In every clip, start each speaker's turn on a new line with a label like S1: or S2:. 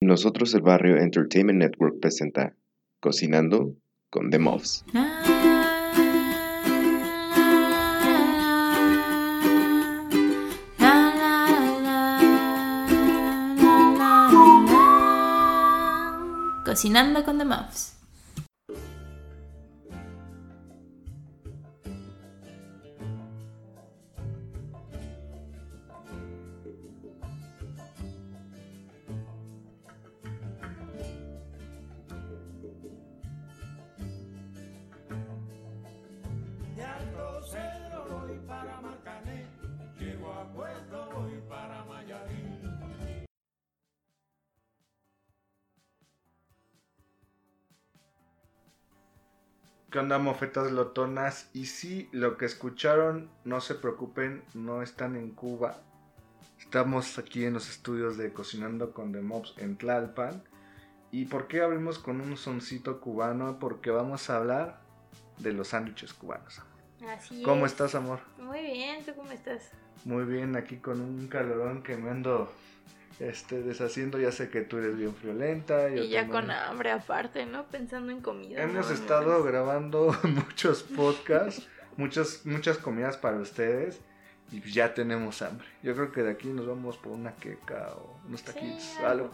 S1: Nosotros el Barrio Entertainment Network presenta Cocinando con The Muffs.
S2: Cocinando con The Muffs.
S3: ¿Qué onda, mofetas lotonas? Y sí, lo que escucharon, no se preocupen, no están en Cuba. Estamos aquí en los estudios de Cocinando con The Mobs en Tlalpan. ¿Y por qué abrimos con un soncito cubano? Porque vamos a hablar de los sándwiches cubanos. amor.
S2: Así
S3: ¿Cómo
S2: es.
S3: estás, amor?
S2: Muy bien, ¿tú cómo estás?
S3: Muy bien, aquí con un calorón que me ando este, deshaciendo. Ya sé que tú eres bien friolenta. yo
S2: y ya
S3: también.
S2: con hambre aparte, ¿no? Pensando en comida.
S3: Hemos
S2: no,
S3: estado grabando muchos podcasts, muchas, muchas comidas para ustedes y pues ya tenemos hambre. Yo creo que de aquí nos vamos por una queca o unos taquitos,
S2: Sí,
S3: algo,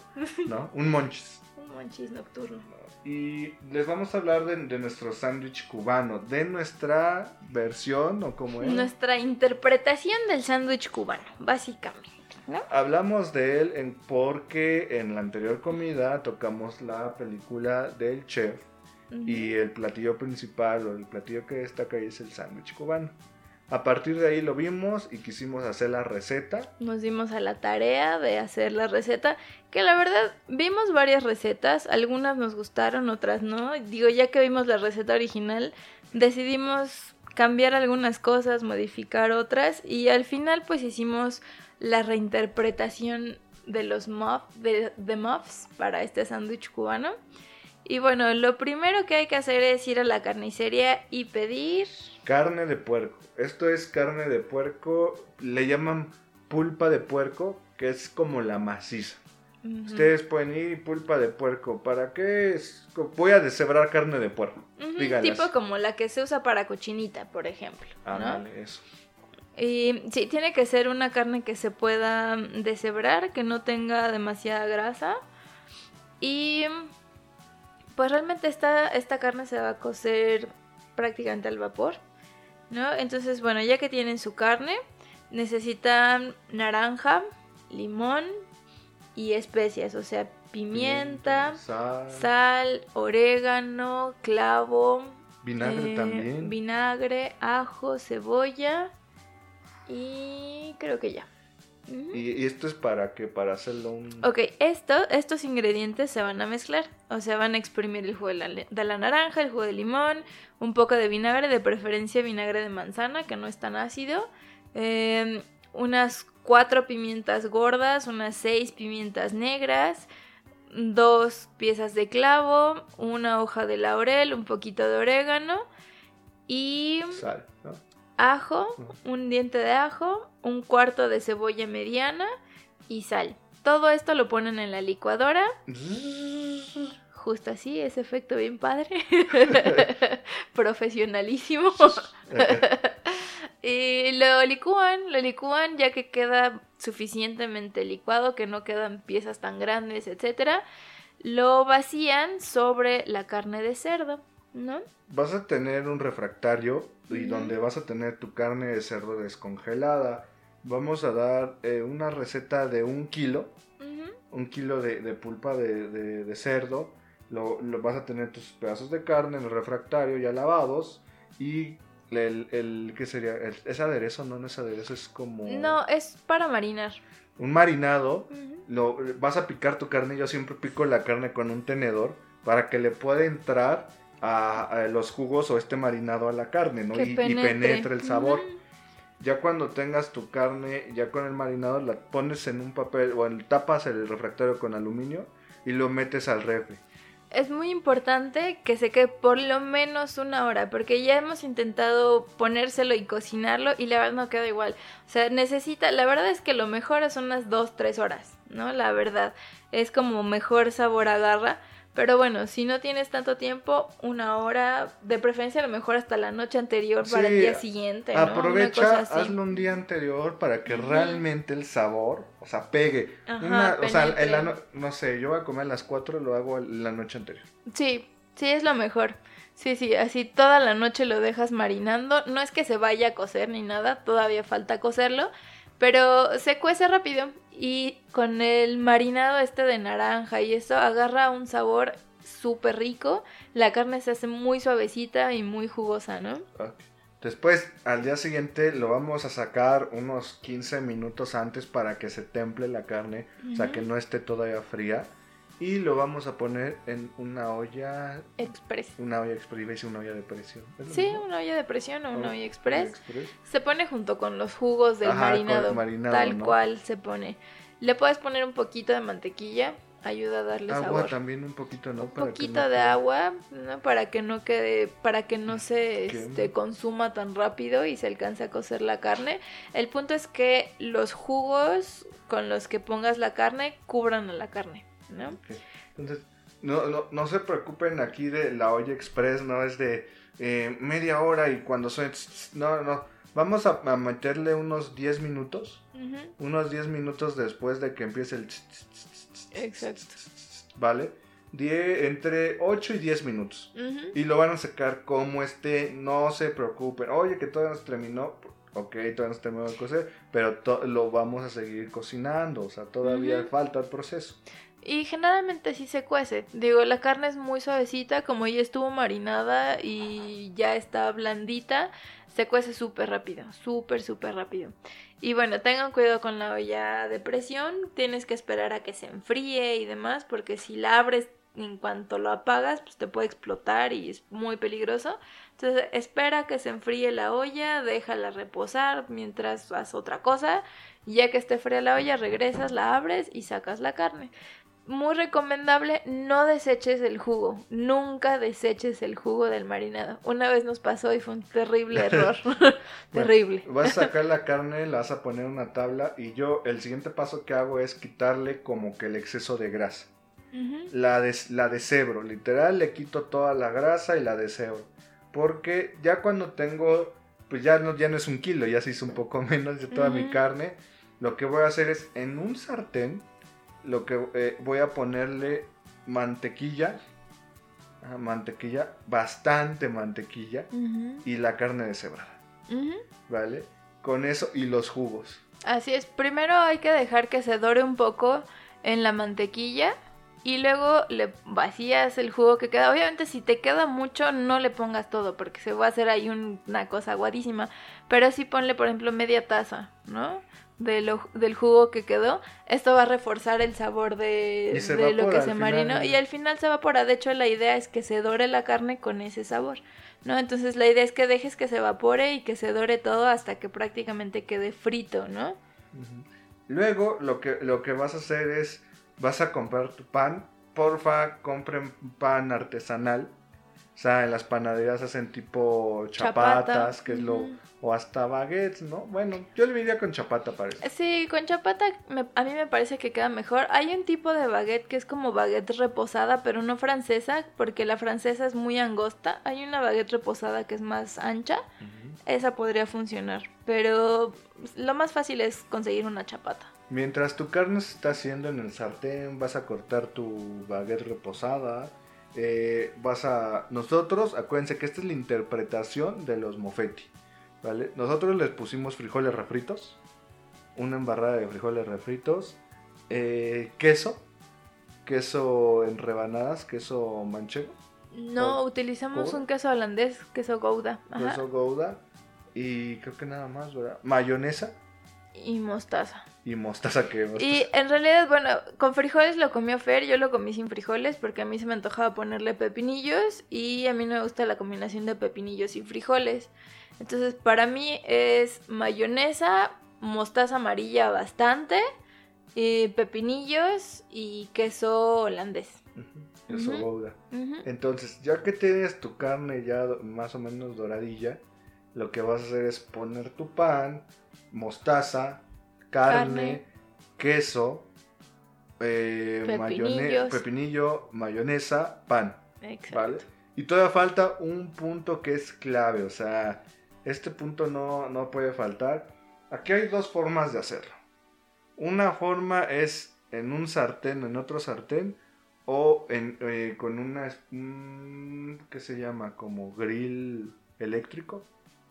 S3: ¿no? Un monchis.
S2: Un monchis nocturno.
S3: Y les vamos a hablar de, de nuestro sándwich cubano, de nuestra versión o como es.
S2: Nuestra interpretación del sándwich cubano, básicamente. ¿No?
S3: Hablamos de él en, porque en la anterior comida tocamos la película del chef y el platillo principal o el platillo que destaca ahí es el sándwich cubano. A partir de ahí lo vimos y quisimos hacer la receta.
S2: Nos dimos a la tarea de hacer la receta, que la verdad vimos varias recetas, algunas nos gustaron, otras no. Digo, ya que vimos la receta original, decidimos cambiar algunas cosas, modificar otras y al final pues hicimos la reinterpretación de los muff, de, de muffs para este sándwich cubano. Y bueno, lo primero que hay que hacer es ir a la carnicería y pedir
S3: Carne de puerco. Esto es carne de puerco, le llaman pulpa de puerco, que es como la maciza. Ustedes pueden ir y pulpa de puerco. ¿Para qué? Es- Voy a deshebrar carne de puerco.
S2: Tipo como la que se usa para cochinita, por ejemplo. ¿no?
S3: Ándale, eso.
S2: Y sí, tiene que ser una carne que se pueda deshebrar, que no tenga demasiada grasa. Y pues realmente esta, esta carne se va a cocer prácticamente al vapor. ¿No? Entonces, bueno, ya que tienen su carne, necesitan naranja, limón y especias, o sea, pimienta,
S3: sal,
S2: sal, orégano, clavo,
S3: vinagre
S2: eh,
S3: también.
S2: Vinagre, ajo, cebolla y creo que ya.
S3: Y, y esto es para que para hacerlo un
S2: Ok, esto, estos ingredientes se van a mezclar. O sea, van a exprimir el jugo de la, de la naranja, el jugo de limón, un poco de vinagre, de preferencia vinagre de manzana, que no es tan ácido. eh, unas cuatro pimientas gordas, unas seis pimientas negras, dos piezas de clavo, una hoja de laurel, un poquito de orégano y
S3: sal, ¿no?
S2: Ajo, un diente de ajo, un cuarto de cebolla mediana y sal. Todo esto lo ponen en la licuadora, justo así, ese efecto bien padre, profesionalísimo. y lo licúan, lo licúan ya que queda suficientemente licuado, que no quedan piezas tan grandes, etcétera. Lo vacían sobre la carne de cerdo, ¿no?
S3: Vas a tener un refractario y
S2: Ujú.
S3: donde vas a tener tu carne de cerdo descongelada. Vamos a dar eh, una receta de un kilo,
S2: Ujú.
S3: un kilo de, de pulpa de, de- de cerdo. Lo, lo- vas a tener tus pedazos de carne en el refractario ya lavados y el, el ¿qué sería? El- ¿Es aderezo? No, no es aderezo, es como
S2: No, es para marinar.
S3: un marinado.
S2: Ujú.
S3: Lo, vas a picar tu carne, yo siempre pico la carne con un tenedor para que le pueda entrar a, a los jugos o este marinado a la carne, ¿no? Y, y
S2: penetre.
S3: penetre el sabor. Ya cuando tengas tu carne, ya con el marinado, la pones en un papel o en- tapas el refractario con aluminio y lo metes al refri.
S2: es muy importante que se quede por lo menos una hora, porque ya hemos intentado ponérselo y cocinarlo y la verdad no queda igual. O sea, necesita, la verdad es que lo mejor son unas 2, 3 horas, ¿no? La verdad, es como mejor sabor agarra. Pero bueno, si no tienes tanto tiempo, una hora, de preferencia a lo mejor hasta la noche anterior para el día siguiente,
S3: Aprovecha, hazlo un día anterior para que realmente el sabor, o sea, pegue.
S2: Ajá,
S3: Una- o sea, no, no sé, yo voy a comer a las 4, lo hago la noche anterior.
S2: Sí, sí, es lo mejor. Sí, sí, así toda la noche lo dejas marinando. No es que se vaya a cocer ni nada, todavía falta cocerlo, pero se cuece rápido y con el marinado este de naranja y eso agarra un sabor súper rico. La carne se hace muy suavecita y muy jugosa, ¿no?
S3: Después, al día siguiente, lo vamos a sacar unos 15 minutos antes para que se temple la carne, o sea, que no esté todavía fría. Y lo vamos a poner en una olla,
S2: Express.
S3: una olla express, una olla de presión. ¿Es lo
S2: Sí,
S3: mismo?
S2: una olla de presión o una
S3: Oh,
S2: olla express.
S3: express.
S2: Se pone junto con los jugos del
S3: Ajá,
S2: marinado,
S3: marinado,
S2: tal
S3: ¿no?
S2: cual se pone. Le puedes poner un poquito de mantequilla, ayuda a darle
S3: Agua
S2: sabor.
S3: también un poquito, ¿no?
S2: Un
S3: Para
S2: poquito
S3: no
S2: de
S3: quede-
S2: agua, ¿no? Para que no quede, para que no se este, consuma tan rápido y se alcance a cocer la carne. El punto es que los jugos con los que pongas la carne cubran a la carne, ¿no?
S3: Entonces, no, no, no se preocupen aquí de la olla express, no es de eh, media hora y cuando tss, No, no. Vamos a, a meterle unos 10 minutos. Unos 10 minutos después de que empiece el...
S2: Exacto.
S3: ¿Vale? Die- entre 8 y 10 minutos. Y lo van a sacar como esté, no se preocupen. Oye, que todavía no se terminó. Ok, todavía no se terminó de cocer, pero lo vamos a seguir cocinando. O sea, todavía falta el proceso.
S2: Y generalmente sí se cuece. Digo, la carne es muy suavecita, como ya estuvo marinada y ya está blandita, se cuece súper rápido, súper, súper rápido. Y bueno, tengan cuidado con la olla de presión, tienes que esperar a que se enfríe y demás, porque si la abres en cuanto lo apagas, pues te puede explotar y es muy peligroso. Entonces espera que se enfríe la olla, déjala reposar mientras haces otra cosa. Ya que esté fría la olla, regresas, la abres y sacas la carne muy recomendable, no deseches el jugo. Nunca deseches el jugo del marinado. Una vez nos pasó y fue un terrible error. terrible.
S3: Bueno, vas a sacar la carne, la vas a poner en una tabla y yo el siguiente paso que hago es quitarle como que el exceso de grasa. La, des- la deshebro, literal le quito toda la grasa y la deshebro. Porque ya cuando tengo, pues ya no, ya no es un kilo, ya se hizo un poco menos de toda mi carne. Lo que voy a hacer es en un sartén, lo que eh, voy a ponerle mantequilla, mantequilla, bastante mantequilla y la carne deshebrada,
S2: Ujú.
S3: ¿vale? Con eso y los jugos.
S2: Así es. Primero hay que dejar que se dore un poco en la mantequilla. Y luego le vacías el jugo que queda. Obviamente si te queda mucho no le pongas todo porque se va a hacer ahí un- una cosa aguadísima. Pero sí ponle por ejemplo media taza, ¿no? De lo- del jugo que quedó. Esto va a reforzar el sabor de, lo que se marinó. Y al final se evapora. De hecho la idea es que se dore la carne con ese sabor. ¿No? Entonces la idea es que dejes que se evapore y que se dore todo hasta que prácticamente quede frito, ¿no?
S3: Luego lo que, lo que vas a hacer es, vas a comprar tu pan. Porfa, compren pan artesanal. O sea, en las panaderías hacen tipo chapatas,
S2: Chapata,
S3: que es lo... O hasta baguettes, ¿no? Bueno, yo le diría con chapata, parece.
S2: Sí, con chapata me- a mí me parece que queda mejor. Hay un tipo de baguette que es como baguette reposada, pero no francesa, porque la francesa es muy angosta. Hay una baguette reposada que es más ancha. Esa podría funcionar, pero lo más fácil es conseguir una chapata.
S3: Mientras tu carne se está haciendo en el sartén, vas a cortar tu baguette reposada. Eh, vas a. Nosotros, acuérdense que esta es la interpretación de los mofetti. ¿Vale? Nosotros les pusimos frijoles refritos. Una embarrada de frijoles refritos. eh, queso. Queso en rebanadas, queso manchego.
S2: No, utilizamos
S3: ¿Gouda?
S2: un queso holandés, queso Gouda. Ajá.
S3: Queso gouda. Y creo que nada más, ¿verdad? Mayonesa
S2: Y mostaza.
S3: y mostaza que mostaza.
S2: Y en realidad, bueno, con frijoles lo comió Fer, yo lo comí sin frijoles porque a mí se me antojaba ponerle pepinillos y a mí no me gusta la combinación de pepinillos y frijoles. Entonces, para mí es mayonesa, mostaza amarilla bastante, y pepinillos y queso holandés.
S3: Ujú. Eso
S2: Ujú.
S3: Gouda. Entonces, ya que tienes tu carne ya más o menos doradilla, lo que vas a hacer es poner tu pan, mostaza, carne,
S2: Carne.
S3: queso, eh, mayone- pepinillo, mayonesa, pan,
S2: Exacto.
S3: ¿vale? Y todavía falta un punto que es clave, o sea, este punto no, no puede faltar. Aquí hay dos formas de hacerlo. Una forma es en un sartén, en otro sartén, o en, eh, con una, un- ¿qué se llama? Como grill eléctrico,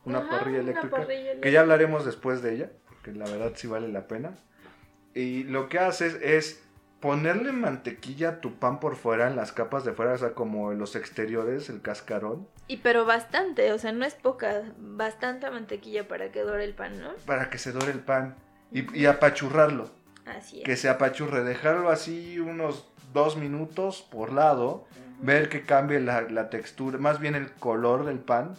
S3: una
S2: Ajá,
S3: parrilla
S2: una
S3: eléctrica, que ya hablaremos después de ella, porque la verdad sí vale la pena. Y lo que haces es ponerle mantequilla a tu pan por fuera, en las capas de fuera, o sea, como en los exteriores, el cascarón,
S2: Y pero bastante, o sea, no es poca, bastante mantequilla para que dore el pan, ¿no?
S3: para que se dore el pan y, y apachurrarlo.
S2: Así es.
S3: Que se apachurre, dejarlo así unos dos minutos por lado, ver que cambie la, la textura, más bien el color del pan,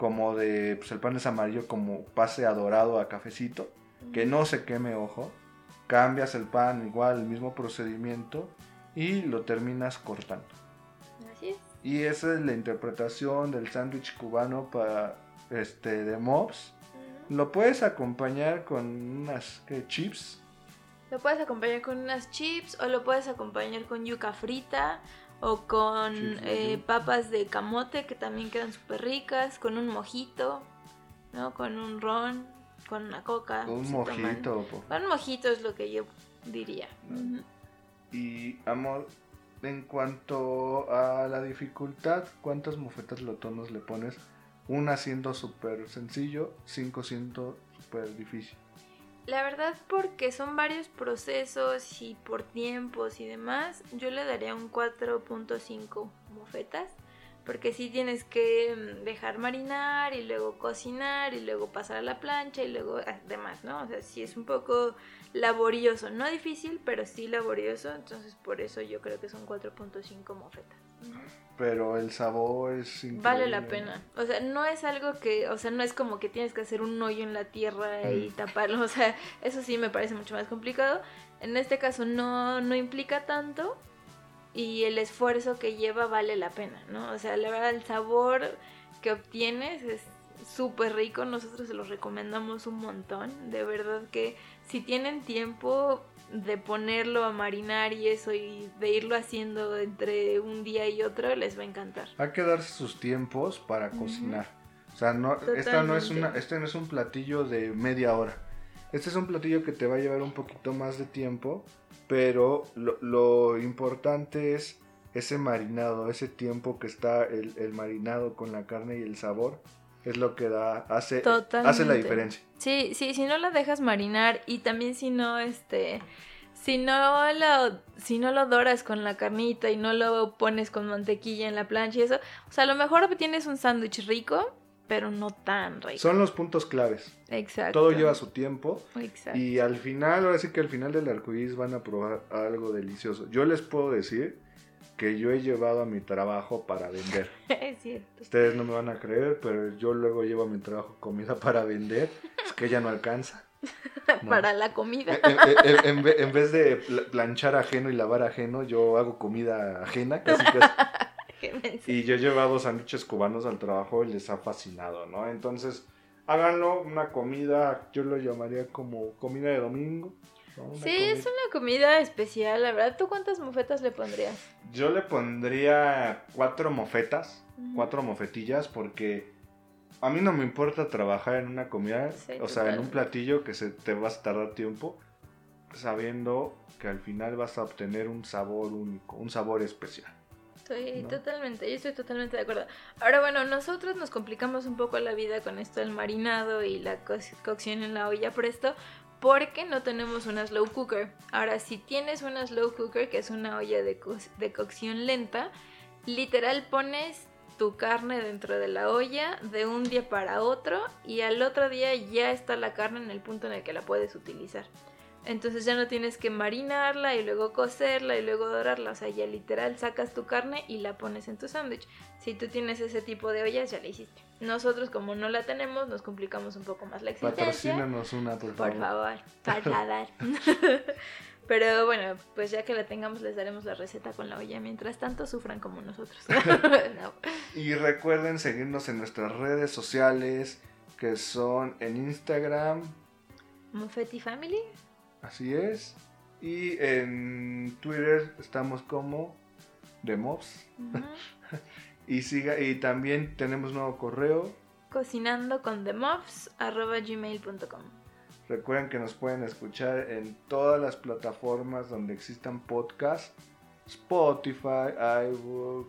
S3: como de, pues el pan es amarillo, como pase a dorado a cafecito, que no se queme ojo, cambias el pan igual, el mismo procedimiento y lo terminas cortando.
S2: Así es.
S3: Y esa es la interpretación del sándwich cubano para este de Mobs. Lo puedes acompañar con unas ¿qué? chips.
S2: Lo puedes acompañar con unas chips o lo puedes acompañar con yuca frita o con eh, papas de camote que también quedan súper ricas, con un mojito, ¿no? Con un ron, con una coca.
S3: un
S2: si toman.
S3: mojito.
S2: Con un mojito es lo que yo diría.
S3: Y amor, en cuanto a la dificultad, ¿cuántas mofetas lotonos le pones? Una siendo súper sencillo, cinco siendo súper difícil.
S2: La verdad, porque son varios procesos y por tiempos y demás, yo le daría un 4.5 mofetas. Porque sí tienes que mm, dejar marinar y luego cocinar y luego pasar a la plancha y luego ah, demás, ¿no? O sea, sí es un poco laborioso. No difícil, pero sí laborioso. Entonces por eso yo creo que son 4.5 mofetas.
S3: Pero el sabor es increíble.
S2: Vale la pena. O sea, no es algo que, o sea, no es como que tienes que hacer un hoyo en la tierra y
S3: Mm.
S2: taparlo. O sea, eso sí me parece mucho más complicado. En este caso no, no implica tanto y el esfuerzo que lleva vale la pena, ¿no? O sea, la verdad el sabor que obtienes es súper rico. Nosotros se los recomendamos un montón. De verdad que si tienen tiempo de ponerlo a marinar y eso y de irlo haciendo entre un día y otro, les va a encantar.
S3: Hay que darse sus tiempos para cocinar. O sea, no, esta no es una, este no es un platillo de media hora. Este es un platillo que te va a llevar un poquito más de tiempo, pero lo, lo importante es ese marinado, ese tiempo que está el, el marinado con la carne y el sabor, es lo que da, hace, hace la diferencia.
S2: Sí, sí, si no la dejas marinar y también si no, este, si no lo, si no lo doras con la carnita y no lo pones con mantequilla en la plancha y eso, o sea, a lo mejor tienes un sándwich rico, pero no tan rico.
S3: Son los puntos claves.
S2: Exacto.
S3: Todo lleva su tiempo.
S2: Exacto.
S3: Y al final, ahora sí que al final del arcoíris van a probar algo delicioso. Yo les puedo decir que yo he llevado a mi trabajo para vender.
S2: es cierto.
S3: Ustedes no me van a creer, pero yo luego llevo a mi trabajo comida para vender. Es que ya no alcanza. No.
S2: Para la comida.
S3: En, en- en- en ve- en vez de pl- planchar ajeno y lavar ajeno, yo hago comida ajena, casi casi. Y yo he llevado sándwiches cubanos al trabajo y les ha fascinado, ¿no? Entonces, háganlo, una comida, yo lo llamaría como comida de domingo.
S2: Sí,
S3: comida-
S2: es una comida especial, la verdad. ¿Tú cuántas mofetas le pondrías?
S3: Yo le pondría cuatro mofetas, cuatro mofetillas, porque a mí no me importa trabajar en una comida,
S2: Sí,
S3: o sea, en un platillo que se te vas a tardar tiempo, sabiendo que al final vas a obtener un sabor único, un sabor especial.
S2: Estoy
S3: ¿no?
S2: totalmente, yo estoy totalmente de acuerdo. Ahora, bueno, nosotros nos complicamos un poco la vida con esto del marinado y la co- cocción en la olla presto, porque no tenemos una slow cooker. Ahora, si tienes una slow cooker, que es una olla de, co- de cocción lenta, literal pones tu carne dentro de la olla de un día para otro y al otro día ya está la carne en el punto en el que la puedes utilizar. Entonces ya no tienes que marinarla y luego cocerla y luego dorarla. O sea, ya literal sacas tu carne y la pones en tu sándwich. Si tú tienes ese tipo de ollas, ya la hiciste. Nosotros, como no la tenemos, nos complicamos un poco más la existencia.
S3: Patrocínanos una, por favor.
S2: Por favor, por favor. Pero bueno, pues ya que la tengamos les daremos la receta con la olla. Mientras tanto sufran como nosotros. No.
S3: Y recuerden seguirnos en nuestras redes sociales, que son en Instagram,
S2: Moffetti Family.
S3: Así es. Y en Twitter estamos como The Mobs. Y, siga, y también tenemos nuevo correo.
S2: Cocinando con gmail.com
S3: Recuerden que nos pueden escuchar en todas las plataformas donde existan podcasts. Spotify, iVoox,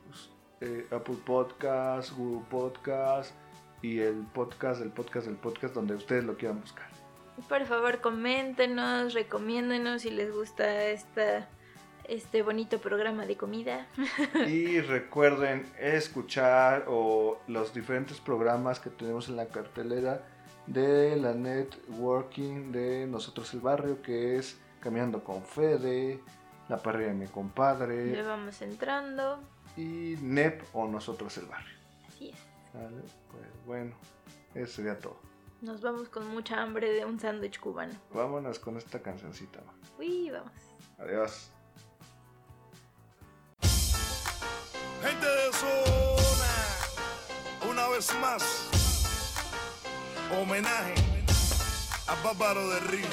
S3: eh, Apple Podcasts, Google Podcasts y el podcast del podcast del podcast donde ustedes lo quieran buscar.
S2: Por favor, coméntenos, recomiéndenos si les gusta esta, este bonito programa de comida.
S3: Y recuerden escuchar o los diferentes programas que tenemos en la cartelera de la networking de Nosotros el Barrio, que es Caminando con Fede, La Parrilla de mi
S2: Le
S3: compadre
S2: vamos entrando.
S3: y NEP o Nosotros el Barrio.
S2: Así es.
S3: ¿Vale? Pues bueno, eso sería todo.
S2: Nos vamos con mucha hambre de un sándwich cubano.
S3: Vámonos con esta cancioncita.
S2: Uy, vamos.
S3: Adiós.
S4: Gente de zona, una vez más, homenaje a Bárbaro de Río.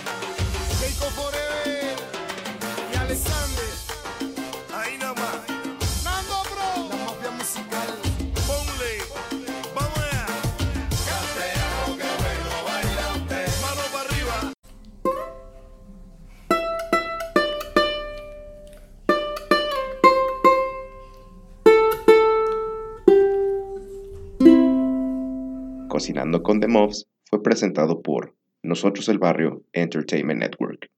S1: Cocinando con The Mobs fue presentado por Nosotros el Barrio Entertainment Network.